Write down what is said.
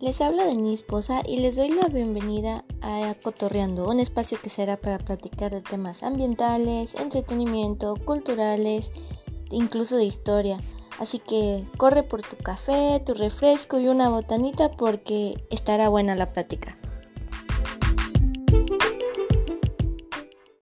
Les habla Denise esposa y les doy la bienvenida a Cotorreando, un espacio que será para platicar de temas ambientales, entretenimiento, culturales, incluso de historia. Así que corre por tu café, tu refresco y una botanita porque estará buena la plática.